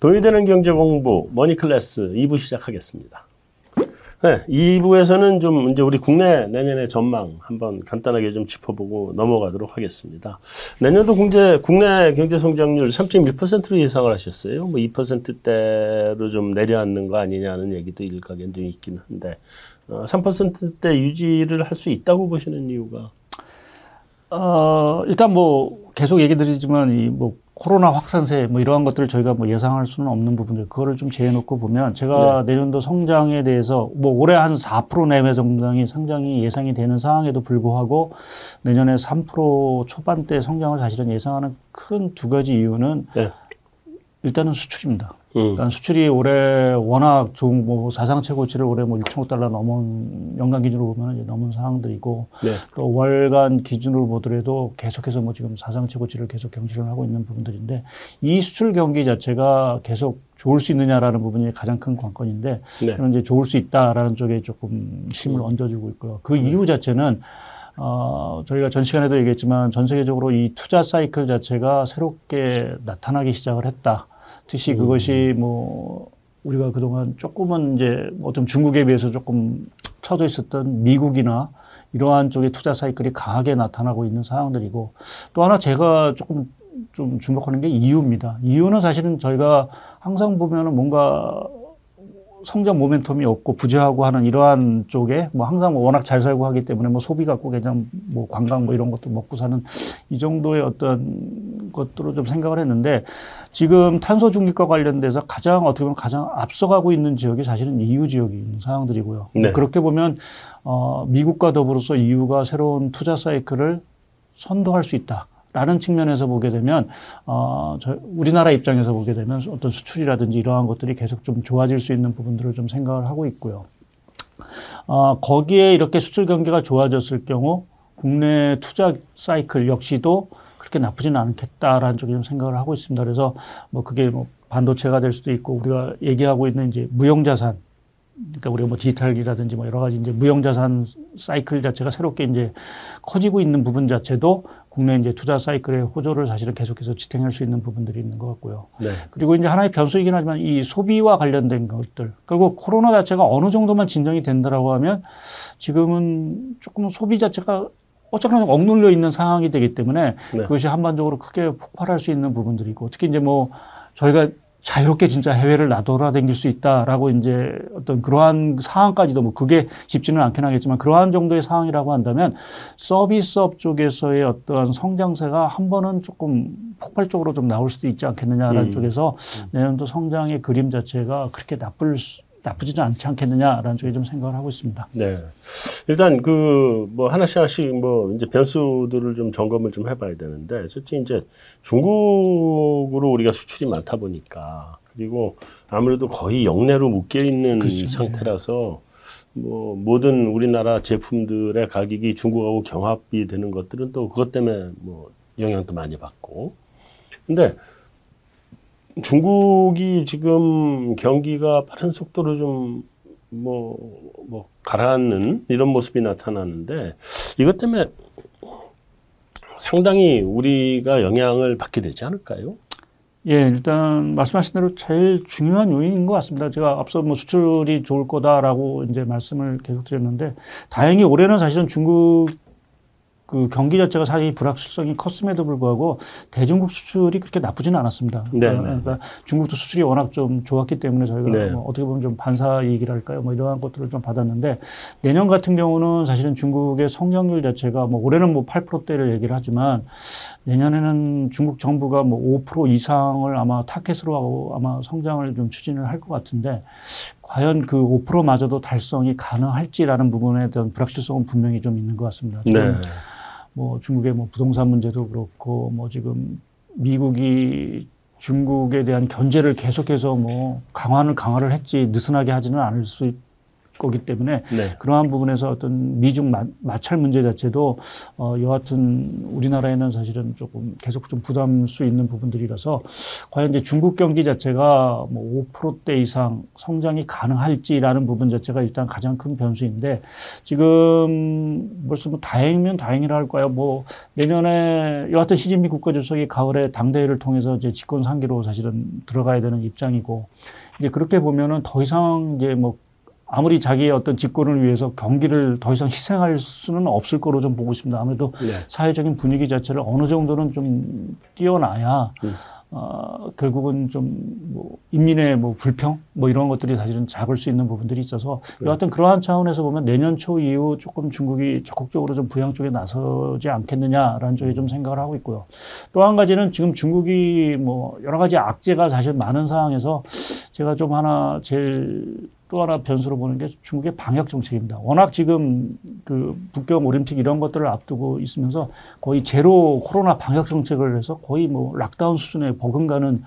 돈이 되는 경제 공부 머니 클래스 2부 시작하겠습니다. 네, 2부에서는 좀 이제 우리 국내 내년의 전망 한번 간단하게 좀 짚어보고 넘어가도록 하겠습니다. 내년도 국제, 국내 경제 성장률 3.1%로 예상을 하셨어요. 뭐 2%대로 좀 내려앉는 거 아니냐는 얘기도 일각엔 좀 있긴 한데, 어, 3%대 유지를 할 수 있다고 보시는 이유가? 어, 일단 뭐 계속 얘기 드리지만 이뭐 코로나 확산세 뭐 이러한 것들을 저희가 뭐 예상할 수는 없는 부분들 그거를 좀 제해놓고 보면 제가 네. 내년도 성장에 대해서 뭐 올해 한 4% 내외 성장이 상장이 예상이 되는 상황에도 불구하고 내년에 3% 초반대 성장을 사실은 예상하는 큰 두 가지 이유는 네. 일단은 수출입니다. 음. 그러니까 수출이 올해 워낙 좋은 뭐 사상 최고치를 올해 뭐 6천억 달러 넘은 연간 기준으로 보면 이제 넘은 상황들이고 네. 또 월간 기준으로 보더라도 계속해서 뭐 지금 사상 최고치를 계속 경신을 하고 있는 부분들인데 이 수출 경기 자체가 계속 좋을 수 있느냐라는 부분이 가장 큰 관건인데 네. 그런 이제 좋을 수 있다라는 쪽에 조금 힘을 음. 얹어주고 있고요. 그 음. 이유 자체는 어, 저희가 전 시간에도 얘기했지만 전 세계적으로 이 투자 사이클 자체가 새롭게 나타나기 시작을 했다. 특히 그것이 뭐 우리가 그동안 조금은 이제 어떤 중국에 비해서 조금 처져 있었던 미국이나 이러한 쪽의 투자 사이클이 강하게 나타나고 있는 상황들이고 또 하나 제가 조금 좀 주목하는 게 이유입니다. 이유는 사실은 저희가 항상 보면은 뭔가 성장 모멘텀이 없고 부재하고 하는 이러한 쪽에 뭐 항상 뭐 워낙 잘 살고 하기 때문에 뭐 소비 갖고 그냥 뭐 관광 뭐 이런 것도 먹고 사는 이 정도의 어떤 것들로 좀 생각을 했는데 지금 탄소 중립과 관련돼서 가장 어떻게 보면 가장 앞서가고 있는 지역이 사실은 EU 있는 상황들이고요. 네. 그렇게 보면 어 미국과 더불어서 EU가 새로운 투자 사이클을 선도할 수 있다. 라는 측면에서 보게 되면 어, 저 우리나라 입장에서 보게 되면 어떤 수출이라든지 이러한 것들이 계속 좀 좋아질 수 있는 부분들을 좀 생각을 하고 있고요. 어, 거기에 이렇게 수출 경기가 좋아졌을 경우 국내 투자 사이클 역시도 그렇게 나쁘지는 않겠다라는 쪽에 좀 생각을 하고 있습니다. 그래서 뭐 그게 뭐 반도체가 될 수도 있고 우리가 얘기하고 있는 이제 무형자산 그러니까 우리가 뭐 디지털이라든지 뭐 여러 가지 이제 무형자산 사이클 자체가 새롭게 이제 커지고 있는 부분 자체도 국내 이제 투자 사이클의 호조를 사실은 계속해서 지탱할 수 있는 부분들이 있는 것 같고요. 네. 그리고 이제 하나의 변수이긴 하지만 이 소비와 관련된 것들 그리고 코로나 자체가 어느 정도만 진정이 된다라고 하면 지금은 조금 소비 자체가 어쨌거나 억눌려 있는 상황이 되기 때문에 네. 그것이 한반적으로 크게 폭발할 수 있는 부분들이고 특히 이제 뭐 저희가 자유롭게 진짜 해외를 나돌아다닐 수 있다라고 이제 어떤 그러한 상황까지도 뭐 그게 쉽지는 않긴 하겠지만 그러한 정도의 상황이라고 한다면 서비스업 쪽에서의 어떤 성장세가 한 번은 조금 폭발적으로 좀 나올 수도 있지 않겠느냐라는 음. 쪽에서 내년도 성장의 그림 자체가 그렇게 나쁠 수 나쁘지도 않지 않겠느냐라는 쪽에 좀 생각을 하고 있습니다. 네. 일단 그 뭐 하나씩 하나씩 뭐 이제 변수들을 좀 점검을 좀 해봐야 되는데 솔직히 이제 중국으로 우리가 수출이 많다 보니까 그리고 아무래도 거의 영내로 묶여 있는 그렇죠. 상태라서 뭐 모든 우리나라 제품들의 가격이 중국하고 경합이 되는 것들은 또 그것 때문에 뭐 영향도 많이 받고 근데 중국이 지금 경기가 빠른 속도로 좀 뭐, 뭐, 가라앉는 이런 모습이 나타나는데 이것 때문에 상당히 우리가 영향을 받게 되지 않을까요? 예, 일단 말씀하신 대로 제일 중요한 요인인 것 같습니다. 제가 앞서 뭐 수출이 좋을 거다라고 이제 말씀을 계속 드렸는데 다행히 올해는 사실은 중국 그 경기 자체가 사실 불확실성이 컸음에도 불구하고 대중국 수출이 그렇게 나쁘지는 않았습니다. 네, 그러니까, 네. 그러니까 중국도 수출이 워낙 좀 좋았기 때문에 저희가 네. 뭐 어떻게 보면 좀 반사 이익이랄까요, 뭐 이러한 것들을 좀 받았는데 내년 같은 경우는 사실은 중국의 성장률 자체가 뭐 올해는 뭐 8%대를 얘기를 하지만 내년에는 중국 정부가 뭐 5% 이상을 아마 타켓으로 하고 아마 성장을 좀 추진을 할 것 같은데 과연 그 5%마저도 달성이 가능할지라는 부분에 대한 불확실성은 분명히 좀 있는 것 같습니다. 네. 뭐 중국의 뭐 부동산 문제도 그렇고 뭐 지금 미국이 중국에 대한 견제를 계속해서 뭐 강화를 강화를 했지 느슨하게 하지는 않을 수 거기 때문에 네. 그러한 부분에서 어떤 미중 마, 마찰 문제 자체도 어, 여하튼 우리나라에는 사실은 조금 계속 좀 부담 수 있는 부분들이라서 과연 이제 중국 경기 자체가 뭐 5%대 이상 성장이 가능할지라는 부분 자체가 일단 가장 큰 변수인데 지금 벌써 뭐 다행이면 다행이라 할까요? 뭐 내년에 여하튼 시진핑 국가주석이 가을에 당대회를 통해서 이제 집권 상기로 사실은 들어가야 되는 입장이고 이제 그렇게 보면은 더 이상 이제 뭐 아무리 자기의 어떤 집권을 위해서 경기를 더 이상 희생할 수는 없을 거로 좀 보고 있습니다. 아무래도 네. 사회적인 분위기 자체를 어느 정도는 좀 띄어놔야 음. 어, 결국은 좀뭐 인민의 뭐 불평 뭐 이런 것들이 사실은 작을 수 있는 부분들이 있어서 네. 여하튼 그러한 차원에서 보면 내년 초 이후 조금 중국이 적극적으로 좀 부양 쪽에 나서지 않겠느냐라는 쪽에 좀 생각을 하고 있고요. 또 한 가지는 지금 중국이 뭐 여러 가지 악재가 사실 많은 상황에서 제가 좀 하나 제일 또 하나 변수로 보는 게 중국의 방역 정책입니다. 워낙 지금 그 북경 올림픽 이런 것들을 앞두고 있으면서 거의 제로 코로나 방역 정책을 해서 거의 뭐 락다운 수준의 버금가는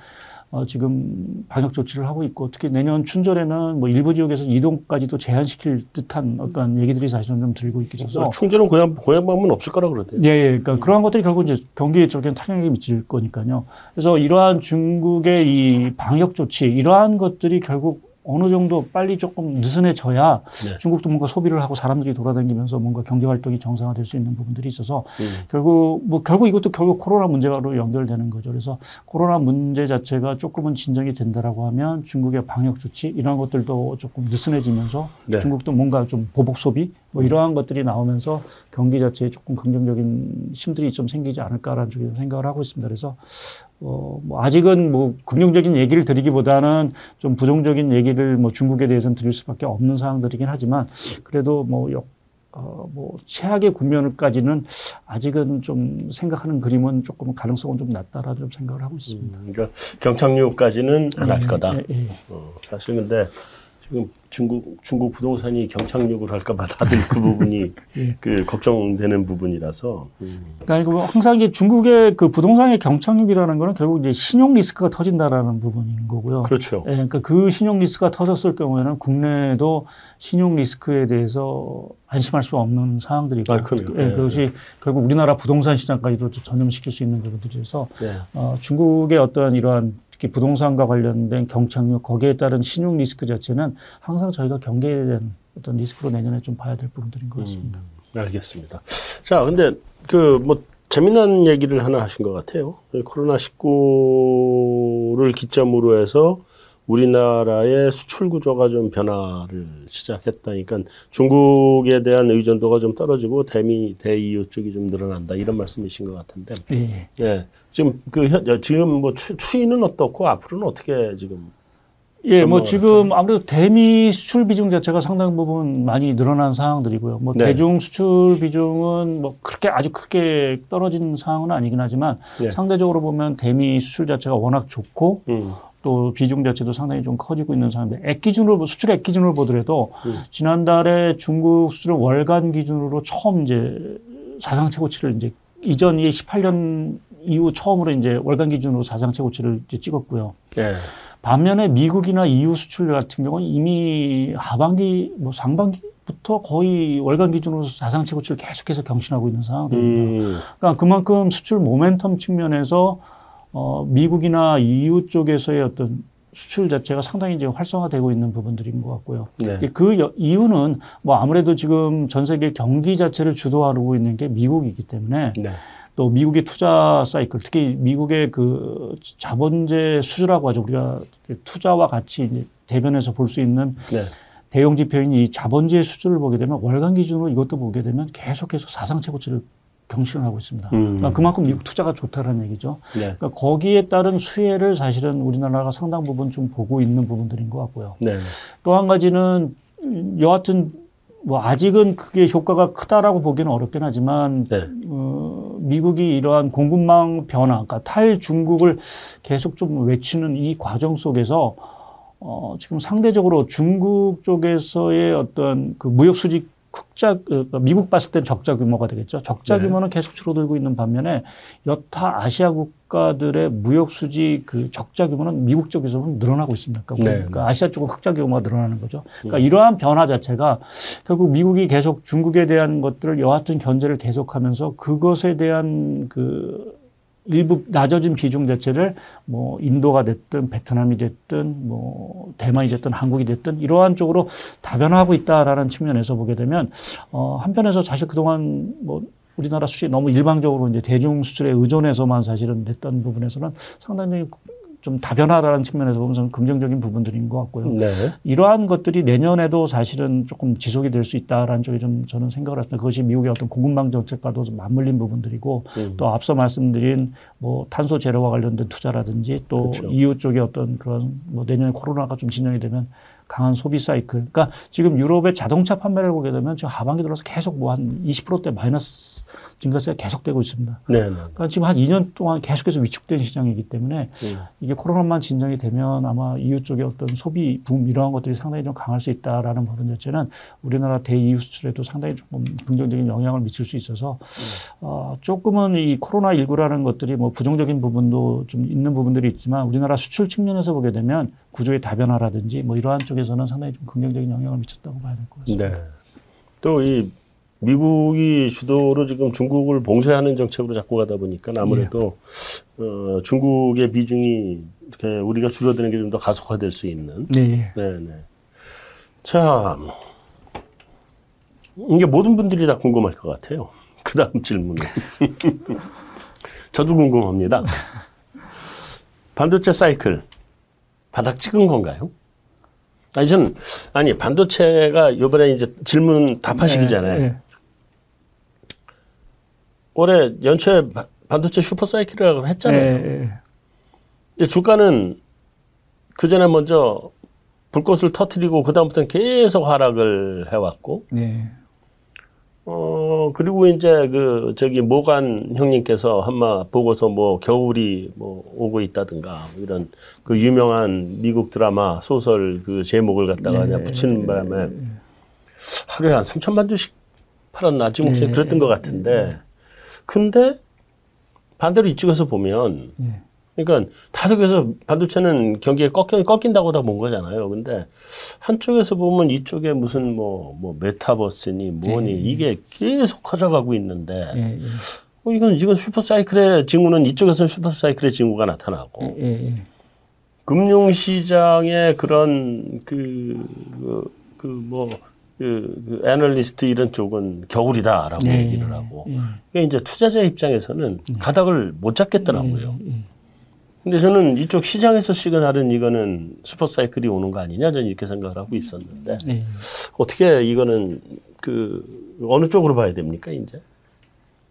어, 지금 방역 조치를 하고 있고 특히 내년 춘절에는 뭐 일부 지역에서 이동까지도 제한시킬 듯한 어떤 얘기들이 사실은 좀 들고 있겠어서 충전은 고향 고향 방문 없을 거라 그러대요. 예, 예. 그러니까 그러한 것들이 결국 이제 경기에 적인 타격이 미칠 거니까요. 그래서 이러한 중국의 이 방역 조치, 이러한 것들이 결국 어느 정도 빨리 조금 느슨해져야 네. 중국도 뭔가 소비를 하고 사람들이 돌아다니면서 뭔가 경제 활동이 정상화될 수 있는 부분들이 있어서 음. 결국 뭐 결국 이것도 결국 코로나 문제로 연결되는 거죠. 그래서 코로나 문제 자체가 조금은 진정이 된다라고 하면 중국의 방역 조치 이런 것들도 조금 느슨해지면서 네. 중국도 뭔가 좀 보복 소비 뭐 이러한 것들이 나오면서 경기 자체에 조금 긍정적인 힘들이 좀 생기지 않을까라는 쪽에 생각을 하고 있습니다. 그래서 어, 뭐 아직은 뭐 긍정적인 얘기를 드리기보다는 좀 부정적인 얘기를 뭐 중국에 대해서는 드릴 수밖에 없는 상황들이긴 하지만 그래도 뭐 역, 어, 뭐 최악의 국면까지는 아직은 좀 생각하는 그림은 조금 가능성은 좀 낮다라는 좀 생각을 하고 있습니다. 음, 그러니까 경착륙까지는 안할 예, 거다. 예, 예. 어, 사실 근데 지금 중국 중국 부동산이 경착륙을 할까봐 다들 그 부분이 예. 그 걱정되는 부분이라서. 음. 그러니까 뭐 항상 이제 중국의 그 부동산의 경착륙이라는 거는 결국 이제 신용 리스크가 터진다라는 부분인 거고요. 그렇죠. 예, 그러니까 그 신용 리스크가 터졌을 경우에는 국내에도 신용 리스크에 대해서 안심할 수 없는 상황들이고, 아, 그럼요. 예, 예, 그것이 결국 우리나라 부동산 시장까지도 전염시킬 수 있는 부분들이어서 네. 어, 중국의 어떠한 이러한 특히 부동산과 관련된 경착륙 거기에 따른 신용 리스크 자체는 항상 저희가 대한 어떤 리스크로 내년에 좀 봐야 될 부분들인 것 같습니다. 음, 알겠습니다. 자, 근데 그 뭐 재미난 얘기를 하나 하신 것 같아요. 코로나 19를 기점으로 해서 우리나라의 수출 구조가 좀 변화를 시작했다니까 중국에 대한 의존도가 좀 떨어지고 대미 대이유 쪽이 좀 늘어난다 이런 말씀이신 것 같은데, 예. 예, 지금 그 현, 지금 뭐 추, 추이는 어떻고 앞으로는 어떻게 지금 예, 뭐 지금 아무래도 대미 수출 비중 자체가 상당 부분 많이 늘어난 상황들이고요. 뭐 네. 대중 수출 비중은 뭐 그렇게 아주 크게 떨어진 상황은 아니긴 하지만 네. 상대적으로 보면 대미 수출 자체가 워낙 좋고 음, 또 비중 자체도 상당히 좀 커지고 있는 상황인데 액 기준으로 수출 액 기준으로 보더라도 음. 지난달에 중국 수출은 월간 기준으로 처음 이제 사상 최고치를 이제 이전 이 18년 이후 처음으로 이제 월간 기준으로 사상 최고치를 이제 찍었고요. 예, 반면에 미국이나 EU 수출 같은 경우는 이미 하반기, 뭐 상반기 부터 거의 월간 기준으로 사상 최고치를 계속해서 경신하고 있는 상황들입니다. 음, 그러니까 그만큼 수출 모멘텀 측면에서 어, 미국이나 EU 쪽에서의 어떤 수출 자체가 상당히 이제 활성화되고 있는 부분들인 것 같고요. 네, 그 여- 이유는 뭐 아무래도 지금 전 세계 경기 자체를 주도하고 있는 게 미국이기 때문에 네, 또 미국의 투자 사이클, 특히 미국의 그 자본재 수주라고 하죠. 우리가 투자와 같이 이제 대변해서 볼 수 있는 네, 대형 지표인 이 자본재 수주를 보게 되면 월간 기준으로 이것도 보게 되면 계속해서 사상 최고치를 경신을 하고 있습니다. 음. 그러니까 그만큼 미국 투자가 좋다는 얘기죠. 네, 그러니까 거기에 따른 수혜를 사실은 우리나라가 상당 부분 좀 보고 있는 부분들인 것 같고요. 네, 또한 가지는 여하튼 뭐 아직은 그게 효과가 크다라고 보기는 어렵긴 하지만 네, 어, 미국이 이러한 공급망 변화, 그러니까 탈중국을 계속 좀 외치는 이 과정 속에서 어, 지금 상대적으로 중국 쪽에서의 어떤 그 무역 수지 흑자 그 미국 봤을 땐 적자 규모가 되겠죠. 적자 네. 규모는 계속 줄어들고 있는 반면에 여타 아시아 국가들의 무역 수지 그 적자 규모는 미국 쪽에서는 늘어나고 있습니다. 그러니까, 네. 그러니까 아시아 쪽은 흑자 규모가 늘어나는 거죠. 그러니까 음. 이러한 변화 자체가 결국 미국이 계속 중국에 대한 것들을 여하튼 견제를 계속하면서 그것에 대한 그 일부 낮아진 비중 자체를 뭐 인도가 됐든 베트남이 됐든 뭐 대만이 됐든 한국이 됐든 이러한 쪽으로 다변화하고 있다라는 측면에서 보게 되면 어 한편에서 사실 그동안 뭐 우리나라 수출이 너무 일방적으로 이제 대중 수출에 의존해서만 사실은 됐던 부분에서는 상당히 좀 다변화라는 측면에서 보면 저는 긍정적인 부분들인 것 같고요. 네. 이러한 것들이 내년에도 사실은 조금 지속이 될 수 있다라는 쪽에 좀 저는 생각을 합니다. 그것이 미국의 어떤 공급망 정책과도 좀 맞물린 부분들이고 음. 또 앞서 말씀드린 뭐 탄소 제로와 관련된 투자라든지 또 그렇죠. EU 쪽의 어떤 그런 뭐 내년에 코로나가 좀 진정이 되면 강한 소비 사이클. 그러니까 지금 유럽의 자동차 판매를 보게 되면 지금 하반기 들어서 계속 뭐 한 20%대 마이너스 증가세가 계속되고 있습니다. 네. 네. 그러니까 지금 한 2년 동안 계속해서 위축된 시장이기 때문에 음. 이게 코로나만 진정이 되면 아마 EU 쪽의 어떤 소비 붐 이러한 것들이 상당히 좀 강할 수 있다라는 부분 자체는 우리나라 대EU 수출에도 상당히 조금 긍정적인 영향을 미칠 수 있어서 어, 조금은 이 코로나 19라는 것들이 뭐 부정적인 부분도 좀 있는 부분들이 있지만 우리나라 수출 측면에서 보게 되면 구조의 다변화라든지 뭐 이러한 쪽에서는 상당히 좀 긍정적인 영향을 미쳤다고 봐야 될 것 같습니다. 네. 또 이 미국이 주도로 지금 중국을 봉쇄하는 정책으로 자꾸 가다 보니까 아무래도 어, 중국의 비중이 이렇게 우리가 줄어드는 게 좀 더 가속화될 수 있는. 네. 네, 네. 자, 이게 모든 분들이 다 궁금할 것 같아요. 그 다음 질문은. 저도 궁금합니다. 반도체 사이클 바닥 찍은 건가요? 아니 저는 아니 반도체가 이번에 이제 질문 답하시기잖아요. 네, 네. 올해 연초에 바- 반도체 슈퍼 사이클이라고 했잖아요. 네, 네. 근데 주가는 그 전에 먼저 불꽃을 터트리고 그 다음부터는 계속 하락을 해왔고, 네. 어 그리고 이제 그 저기 모간 형님께서 한마 보고서 뭐 겨울이 뭐 오고 있다든가 이런 그 유명한 미국 드라마 소설 그 제목을 갖다가 네. 그냥 붙이는 바람에 하루에 한 3천만 주씩 팔았나 지금 네. 그랬던 것 같은데 근데 반대로 이쪽에서 보면 네. 그러니까 다들 그래서 반도체는 경기에 꺾여, 꺾인다고 다 본 거잖아요. 근데 한쪽에서 보면 이쪽에 무슨 뭐, 뭐 메타버스니 뭐니 이게 계속 커져가고 있는데 예, 예. 어, 이건, 이건 슈퍼사이클의 징후는 이쪽에서는 슈퍼사이클의 징후가 나타나고 예, 예. 금융시장의 그런 그, 그, 그 뭐, 그, 그 애널리스트 이런 쪽은 겨울이다라고 예, 얘기를 하고 예. 그러니까 이제 투자자 입장에서는 가닥을 못 잡겠더라고요. 예, 예. 근데 저는 이쪽 시장에서 시그널은 이거는 super cycle이 오는 거 아니냐 저는 이렇게 생각을 하고 있었는데 예. 어떻게 이거는 그 어느 쪽으로 봐야 됩니까 이제?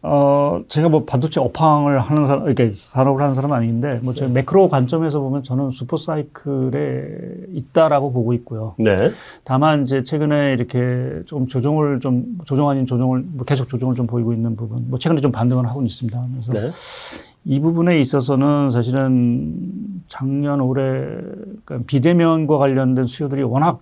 어, 제가 뭐 반도체 업황을 하는 사람, 이렇게 산업을 하는 사람 은 아닌데, 뭐, 저 매크로 관점에서 보면 저는 super cycle에 있다라고 보고 있고요. 네. 다만 이제 최근에 이렇게 좀 조정을 좀, 조정 아닌 조정을, 뭐 계속 조정을 좀 보이고 있는 부분, 뭐 최근에 좀 반등을 하고 있습니다. 그래서 네. 이 부분에 있어서는 사실은 작년 올해 그러니까 비대면과 관련된 수요들이 워낙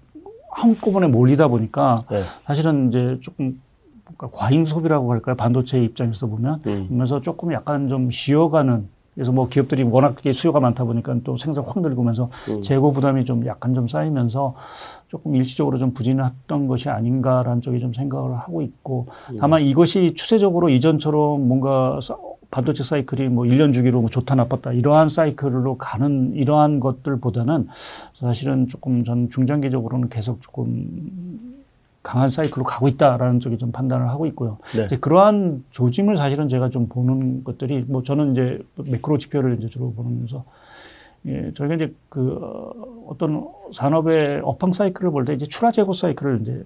한꺼번에 몰리다 보니까 네. 사실은 이제 조금 뭔가 과잉 소비라고 할까요? 반도체 입장에서 보면 음. 그러면서 조금 약간 좀 쉬어가는 그래서 뭐 기업들이 워낙 수요가 많다 보니까 또 생산 확 늘고면서 음. 재고 부담이 좀 약간 좀 쌓이면서 조금 일시적으로 좀 부진했던 것이 아닌가라는 쪽에 좀 생각을 하고 있고 다만 이것이 추세적으로 이전처럼 뭔가 사- 반도체 사이클이 뭐 1년 주기로 뭐 좋다 나빴다 이러한 사이클로 가는 이러한 것들보다는 사실은 조금 전 중장기적으로는 계속 조금 강한 사이클로 가고 있다라는 쪽에 좀 판단을 하고 있고요. 네. 이제 그러한 조짐을 사실은 제가 좀 보는 것들이 뭐 저는 이제 매크로 지표를 이제 주로 보면서 예, 저희가 이제 그 어, 어떤 산업의 업황 사이클을 볼 때 이제 출하 재고 사이클을 이제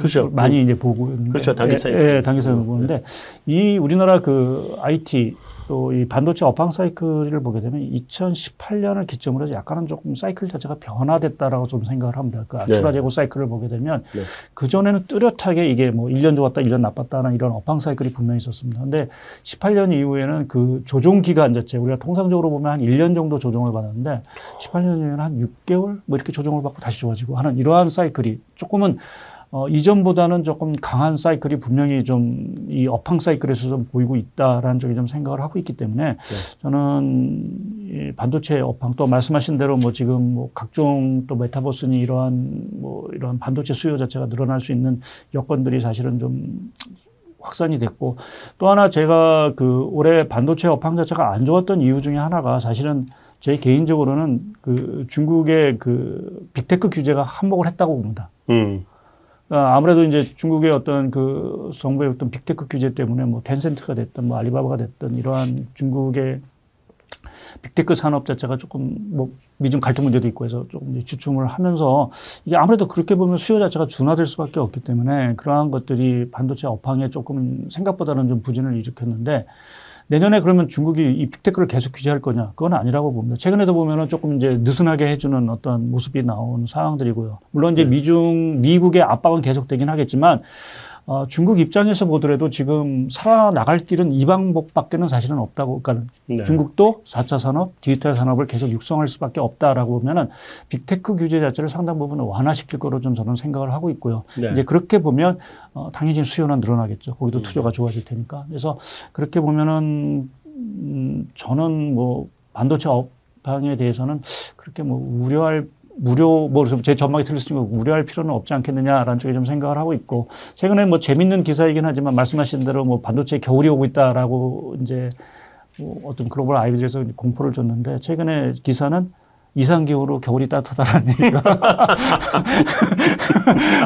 그렇죠. 많이 이제 보고 있는데 그렇죠. 단기 예. 예, 단기 사이클 보는데 이 우리나라 그 IT 또 이 반도체 업황 사이클을 보게 되면 2018년을 기점으로 해서 약간은 조금 사이클 자체가 변화됐다라고 좀 생각을 합니다. 그 네. 출하 재고 사이클을 보게 되면 네. 그 전에는 뚜렷하게 이게 뭐 1년 좋았다, 1년 나빴다는 이런 업황 사이클이 분명히 있었습니다. 근데 18년 이후에는 그 조정 기간 자체 우리가 통상적으로 보면 한 1년 정도 조정을 받았는데 18년 이후에는 한 6개월 뭐 이렇게 조정을 받고 다시 좋아지고 하는 이러한 사이클이 조금은 어, 이전보다는 조금 강한 사이클이 분명히 좀 이 업황 사이클에서 좀 보이고 있다라는 쪽에 좀 생각을 하고 있기 때문에 네. 저는 이 반도체 업황 또 말씀하신 대로 뭐 지금 뭐 각종 또 metaverse니 이러한 뭐 이러한 반도체 수요 자체가 늘어날 수 있는 여건들이 사실은 좀 확산이 됐고 또 하나 제가 그 올해 반도체 업황 자체가 안 좋았던 이유 중에 하나가 사실은 제 개인적으로는 그 중국의 그 big tech 규제가 한몫을 했다고 봅니다. 음. 어, 아무래도 이제 중국의 어떤 그 정부의 어떤 big tech 규제 때문에 뭐 텐센트가 됐든 뭐 알리바바가 됐든 이러한 중국의 big tech 산업 자체가 조금 뭐 미중 갈등 문제도 있고 해서 조금 이제 주춤을 하면서 이게 아무래도 그렇게 보면 수요 자체가 둔화될 수밖에 없기 때문에 그러한 것들이 반도체 업황에 조금 생각보다는 좀 부진을 일으켰는데 내년에 그러면 중국이 이 big tech를 계속 규제할 거냐? 그건 아니라고 봅니다. 최근에도 보면은 조금 이제 느슨하게 해주는 어떤 모습이 나온 상황들이고요. 물론 이제 네. 미중, 미국의 압박은 계속되긴 하겠지만 어, 중국 입장에서 보더라도 지금 살아나갈 길은 이 방법밖에는 사실은 없다고. 그러니까 네. 중국도 4차 산업, 디지털 산업을 계속 육성할 수밖에 없다라고 보면은 빅테크 규제 자체를 상당 부분 완화시킬 거로 좀 저는 생각을 하고 있고요. 네. 이제 그렇게 보면 어, 당연히 수요는 늘어나겠죠. 거기도 음. 투자가 좋아질 테니까. 그래서 그렇게 보면은 음, 저는 뭐 반도체 업황에 대해서는 그렇게 뭐 우려할 무료 뭐제 전망이 틀렸으니까 우려할 필요는 없지 않겠느냐라는 쪽에 좀 생각을 하고 있고 최근에 뭐 재밌는 기사이긴 하지만 말씀하신 대로 뭐 반도체 겨울이 오고 있다라고 이제 뭐 어떤 글로벌 아이들에서 공포를 줬는데 최근에 기사는 이상기후로 겨울이 따뜻하다는 얘기가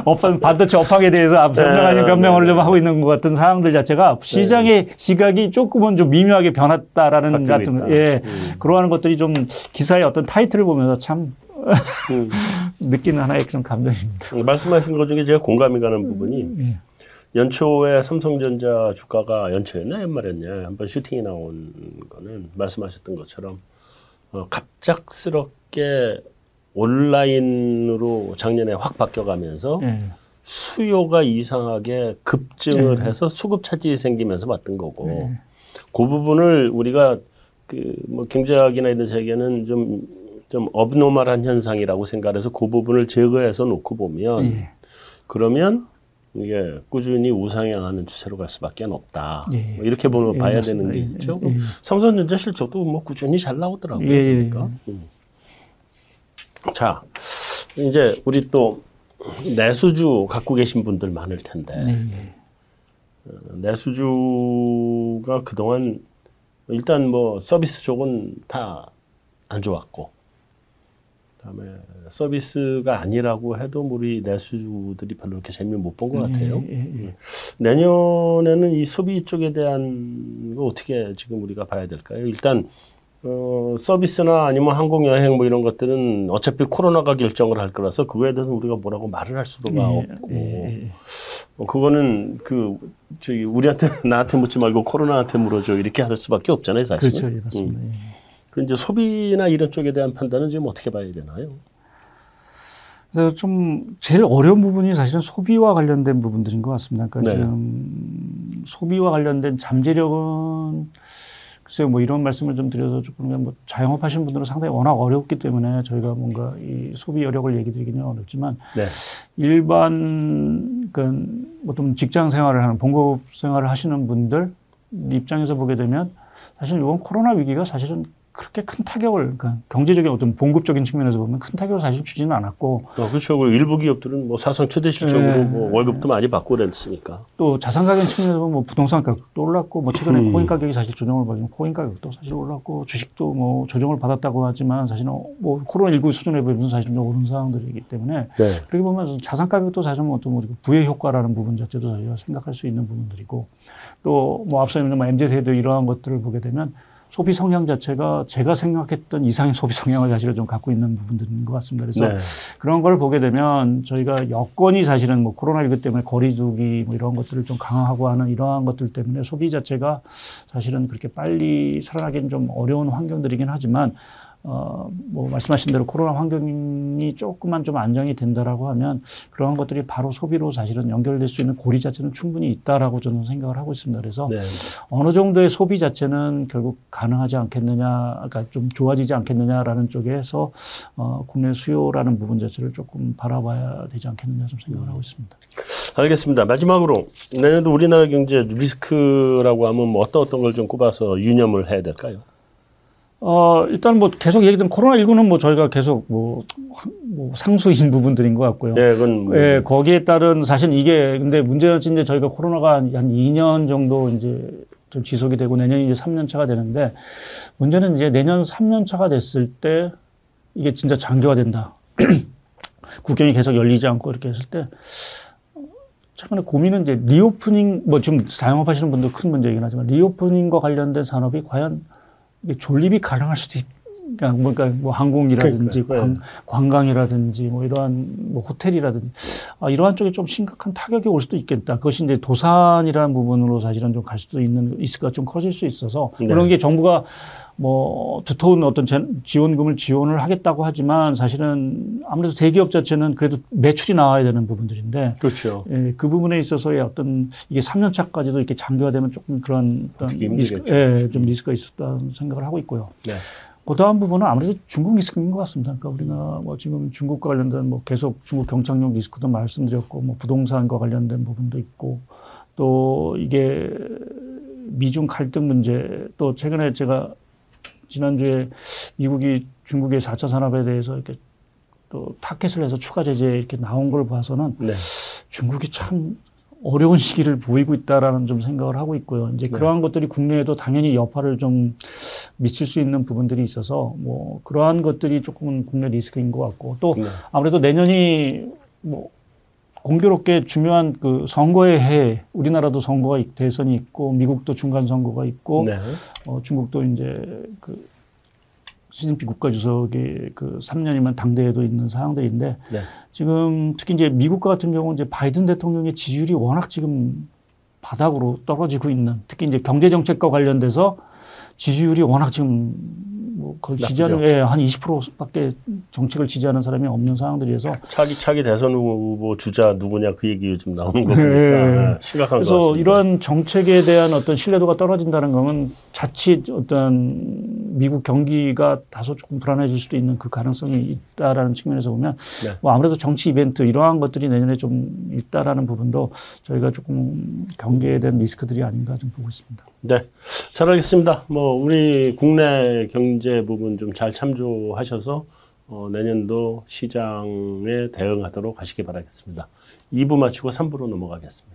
업황 반도체 업황에 대해서 변명 아닌 네, 변명을 네, 좀 하고 있는 것 같은 상황들 자체가 네. 시장의 네. 시각이 조금은 좀 미묘하게 변했다라는 같은 예 음. 그러한 것들이 좀 기사의 어떤 타이틀을 보면서 참 음. 느끼는 하나의 그런 감정입니다. 말씀하신 것 중에 제가 공감이 가는 부분이 음. 연초에 삼성전자 주가가 연초였나 연말이었냐 한번 슈팅이 나온 거는 말씀하셨던 것처럼 어, 갑작스럽게 온라인으로 작년에 확 바뀌어가면서 네. 수요가 이상하게 급증을 네. 해서 수급 차질이 생기면서 왔던 거고 네. 그 부분을 우리가 그 뭐 경제학이나 이런 세계는 좀 좀 업노멀한 현상이라고 생각해서 그 부분을 제거해서 놓고 보면 예. 그러면 이게 꾸준히 우상향하는 추세로 갈 수밖에 없다. 예. 뭐 이렇게 보면 예, 봐야 되는 게 예, 있죠. 예, 예. 삼성전자 실적도 뭐 꾸준히 잘 나오더라고요. 그러니까. 음. 자, 이제 우리 또 내수주 갖고 계신 분들 많을 텐데 어, 내수주가 그동안 일단 뭐 서비스 쪽은 다 안 좋았고 그다음에 서비스가 아니라고 해도 우리 내수주들이 별로 그렇게 재미를 못 본 것 같아요. 예, 예, 예. 음. 내년에는 이 소비 쪽에 대한 거 어떻게 지금 우리가 봐야 될까요? 일단 어, 서비스나 아니면 항공 여행 뭐 이런 것들은 어차피 코로나가 결정을 할 거라서 그거에 대해서 우리가 뭐라고 말을 할 수가 예, 없고 예, 어, 그거는 그 저기 우리한테 나한테 묻지 말고 코로나한테 물어줘 이렇게 할 수밖에 없잖아요, 사실. 그렇죠, 예, 맞습니다. 음. 그 이제 소비나 이런 쪽에 대한 판단은 지금 어떻게 봐야 되나요? 그래서 좀 제일 어려운 부분이 사실은 소비와 관련된 부분들인 것 같습니다. 그러니까 네. 지금 소비와 관련된 잠재력은 글쎄요, 뭐 이런 말씀을 좀 드려서 조금 그냥 뭐 자영업하시는 분들은 상당히 워낙 어렵기 때문에 저희가 뭔가 이 소비 여력을 얘기 드리기는 어렵지만 네. 일반 그 어떤 직장 생활을 하는 봉급 생활을 하시는 분들 입장에서 보게 되면 사실 이번 코로나 위기가 사실은 그렇게 큰 타격을 그러니까 경제적인 어떤 봉급적인 측면에서 보면 큰 타격을 사실 주지는 않았고 어, 그렇죠. 일부 기업들은 뭐 사상 최대 실적으로 네. 뭐 월급도 많이 받고 그랬으니까 또 자산 가격 측면에서 보면 뭐 부동산 가격도 올랐고 뭐 최근에 음. 코인 가격이 사실 조정을 받은 코인 가격도 사실 올랐고 주식도 뭐 조정을 받았다고 하지만 사실은 뭐 코로나 19 수준에 비해서 사실은 오른 상황들이기 때문에 네. 그렇게 보면 자산 가격도 사실 뭐 어떤 뭐 부의 효과라는 부분 자체도 저희가 생각할 수 있는 부분들이고 또 뭐 앞서 있는 뭐 MZ 세대 이러한 것들을 보게 되면 소비 성향 자체가 제가 생각했던 이상의 소비 성향을 사실은 좀 갖고 있는 부분들인 것 같습니다. 그래서 네. 그런 걸 보게 되면 저희가 여건이 사실은 뭐 코로나19 때문에 거리두기 뭐 이런 것들을 좀 강화하고 하는 이러한 것들 때문에 소비 자체가 사실은 그렇게 빨리 살아나기는 좀 어려운 환경들이긴 하지만 어, 뭐 말씀하신 대로 코로나 환경이 조금만 좀 안정이 된다라고 하면 그러한 것들이 바로 소비로 사실은 연결될 수 있는 고리 자체는 충분히 있다라고 저는 생각을 하고 있습니다. 그래서 네. 어느 정도의 소비 자체는 결국 가능하지 않겠느냐, 그러니까 좀 좋아지지 않겠느냐라는 쪽에서 어, 국내 수요라는 부분 자체를 조금 바라봐야 되지 않겠느냐 좀 생각을 하고 있습니다. 알겠습니다. 마지막으로 내년도 우리나라 경제 리스크라고 하면 뭐 어떤 어떤 걸 좀 꼽아서 유념을 해야 될까요? 어, 일단 뭐 계속 얘기든 코로나19는 뭐 저희가 계속 뭐, 뭐 상수인 부분들인 것 같고요. 예, 그건 뭐 예, 거기에 따른 사실 이게 근데 문제는 이제 저희가 코로나가 한 2년 정도 이제 좀 지속이 되고 내년이 이제 3년 차가 되는데 문제는 이제 내년 3년 차가 됐을 때 이게 진짜 장기화된다. 국경이 계속 열리지 않고 이렇게 했을 때 최근에 고민은 이제 reopening 뭐 지금 자영업 하시는 분도 큰 문제이긴 하지만 reopening과 관련된 산업이 과연 존립이 가능할 수도 있. 그러니까 뭔가 뭐 항공이라든지 그러니까요. 관, 관광이라든지 뭐 이러한 뭐 호텔이라든지 아, 이러한 쪽에 좀 심각한 타격이 올 수도 있겠다. 그것이 이제 도산이라는 부분으로 사실은 좀 갈 수도 있는 리스크가 좀 커질 수 있어서 네. 물론 이게 정부가 뭐 두터운 어떤 제- 지원금을 지원을 하겠다고 하지만 사실은 아무래도 대기업 자체는 그래도 매출이 나와야 되는 부분들인데 그렇죠. 예, 그 부분에 있어서의 어떤 이게 3년 차까지도 이렇게 장기화되면 조금 그런 어떤 리스크. 예, 좀 리스크가 있었다는 생각을 하고 있고요. 네. 그 다음 부분은 아무래도 중국 리스크인 것 같습니다. 그러니까 우리가 뭐 지금 중국과 관련된 뭐 계속 중국 경착륙 리스크도 말씀드렸고 뭐 부동산과 관련된 부분도 있고 또 이게 미중 갈등 문제 또 최근에 제가 지난주에 미국이 중국의 4차 산업에 대해서 이렇게 또 타켓을 해서 추가 제재 이렇게 나온 걸 봐서는 네. 중국이 참 어려운 시기를 보이고 있다라는 좀 생각을 하고 있고요. 이제 네. 그러한 것들이 국내에도 당연히 여파를 좀 미칠 수 있는 부분들이 있어서 뭐 그러한 것들이 조금은 국내 리스크인 것 같고 또 네. 아무래도 내년이 뭐 공교롭게 중요한 그 선거의 해 우리나라도 선거가 있- 대선이 있고 미국도 중간 선거가 있고 네. 어, 중국도 이제 그 시진핑 국가주석이 그 3년이면 당대에도 있는 상황들인데 네. 지금 특히 이제 미국 같은 경우는 이제 바이든 대통령의 지지율이 워낙 지금 바닥으로 떨어지고 있는 특히 이제 경제 정책과 관련돼서 지지율이 워낙 지금 뭐 나쁘죠. 지지하는 예, 한 20%밖에 정책을 지지하는 사람이 없는 상황들이어서 차기 차기 대선 후보 주자 누구냐 그 얘기 요즘 나오는 거 보니까 네. 네, 심각한 거 그래서. 이러한 정책에 대한 어떤 신뢰도가 떨어진다는 것은 자칫 어떤 미국 경기가 다소 조금 불안해질 수도 있는 그 가능성이 있다라는 측면에서 보면 네. 뭐 아무래도 정치 이벤트 이러한 것들이 내년에 좀 있다라는 부분도 저희가 조금 경계에 대한 리스크들이 아닌가 좀 보고 있습니다. 네, 잘 알겠습니다. 뭐 우리 국내 경제 부분 좀 잘 참조하셔서 어, 내년도 시장에 대응하도록 하시기 바라겠습니다. 2부 마치고 3부로 넘어가겠습니다.